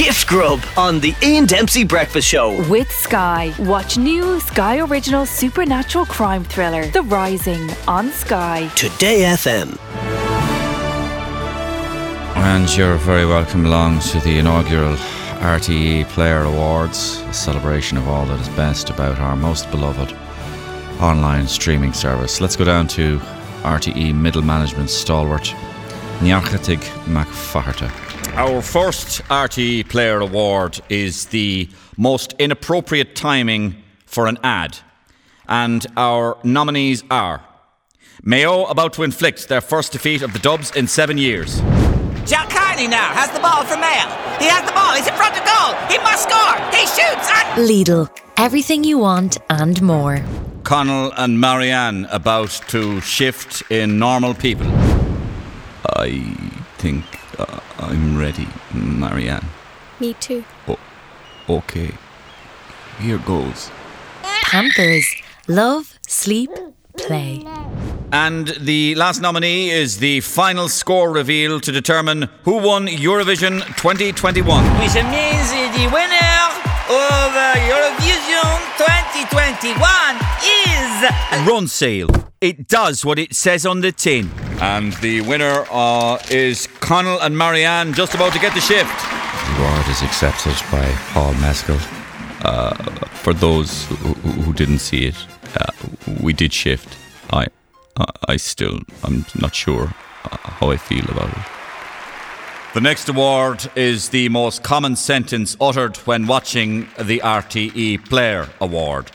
Gift Grub on the Ian Dempsey Breakfast Show. With Sky. Watch new Sky Original supernatural crime thriller, The Rising, on Sky. Today FM. And you're very welcome along to the inaugural RTE Player Awards, a celebration of all that is best about our most beloved online streaming service. Let's go down to RTE middle management stalwart, Niarchatig McFaherty. Our first RTE Player Award is the most inappropriate timing for an ad. And our nominees are Mayo about to inflict their first defeat of the Dubs in seven years. Jack Carney now has the ball for Mayo. He has the ball. He's in front of goal. He must score. He shoots and Lidl. Everything you want and more. Connell and Marianne about to shift in normal people. I think uh, I'm ready, Marianne. Me too. Okay. Here goes. Pampers. Love, sleep, play. And the last nominee is the final score reveal to determine who won Eurovision 2021. which means the winner of uh, Eurovision 2021 is Ronseal. It does what it says on the tin. And the winner uh, is Connell and Marianne just about to get the shift. The award is accepted by Paul Mescal. Uh, for those who, who didn't see it, uh, we did shift. I, I, I still, I'm not sure uh, how I feel about it. The next award is the most common sentence uttered when watching the RTE Player Award.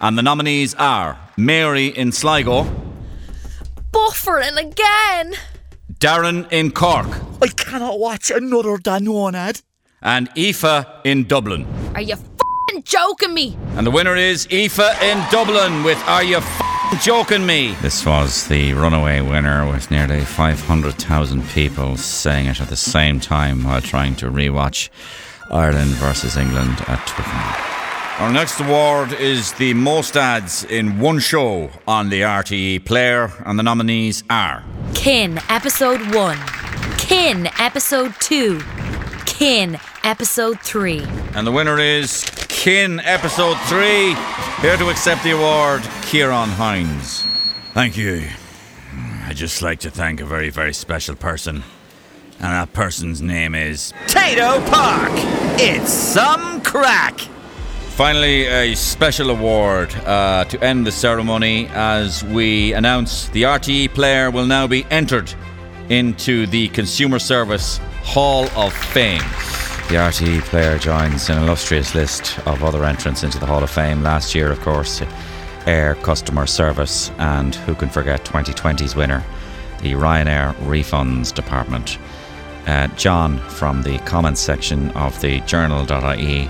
And the nominees are Mary in Sligo, Buffering again. Darren in Cork, I cannot watch another Danone ad. and Aoife in Dublin. Are you f***ing joking me? And the winner is Aoife in Dublin with Are You F***ing Joking Me? This was the runaway winner with nearly 500,000 people saying it at the same time while trying to rewatch Ireland versus England at Twickenham. Our next award is the most ads in one show on the RTE player, and the nominees are Kin, episode 1. Kin, episode 2. Kin, episode 3. And the winner is Kin Episode 3. Here to accept the award, Ciarán Hinds. Thank you. I'd just like to thank a very, very special person. And that person's name is. Tayto Park. It's some crack. Finally, a special award uh, to end the ceremony as we announce the RTE player will now be entered into the Consumer Service Hall of Fame. The RTE player joins an illustrious list of other entrants into the Hall of Fame. Last year, of course, Eir Customer Service, and who can forget 2020's winner, the Ryanair Refunds Department. Uh, John from the comments section of the journal.ie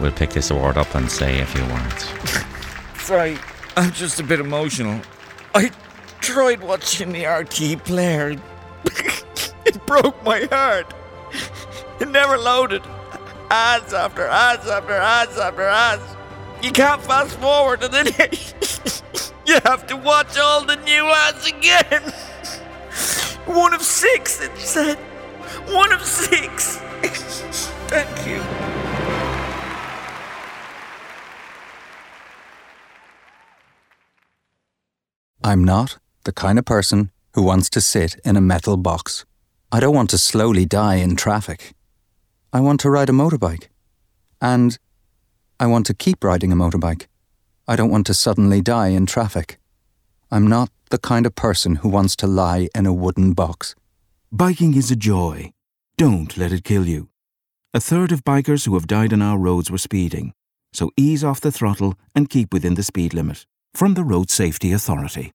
will pick this award up and say a few words. Sorry, I'm just a bit emotional. I tried watching the RT player. it broke my heart. It never loaded. Ads after ads after ads after ads. You can't fast forward and then you have to watch all the new ads again. One of six, it said. One of six. Thank you. I'm not the kind of person who wants to sit in a metal box. I don't want to slowly die in traffic. I want to ride a motorbike. And I want to keep riding a motorbike. I don't want to suddenly die in traffic. I'm not the kind of person who wants to lie in a wooden box. Biking is a joy. Don't let it kill you. A third of bikers who have died on our roads were speeding. So ease off the throttle and keep within the speed limit. From the Road Safety Authority.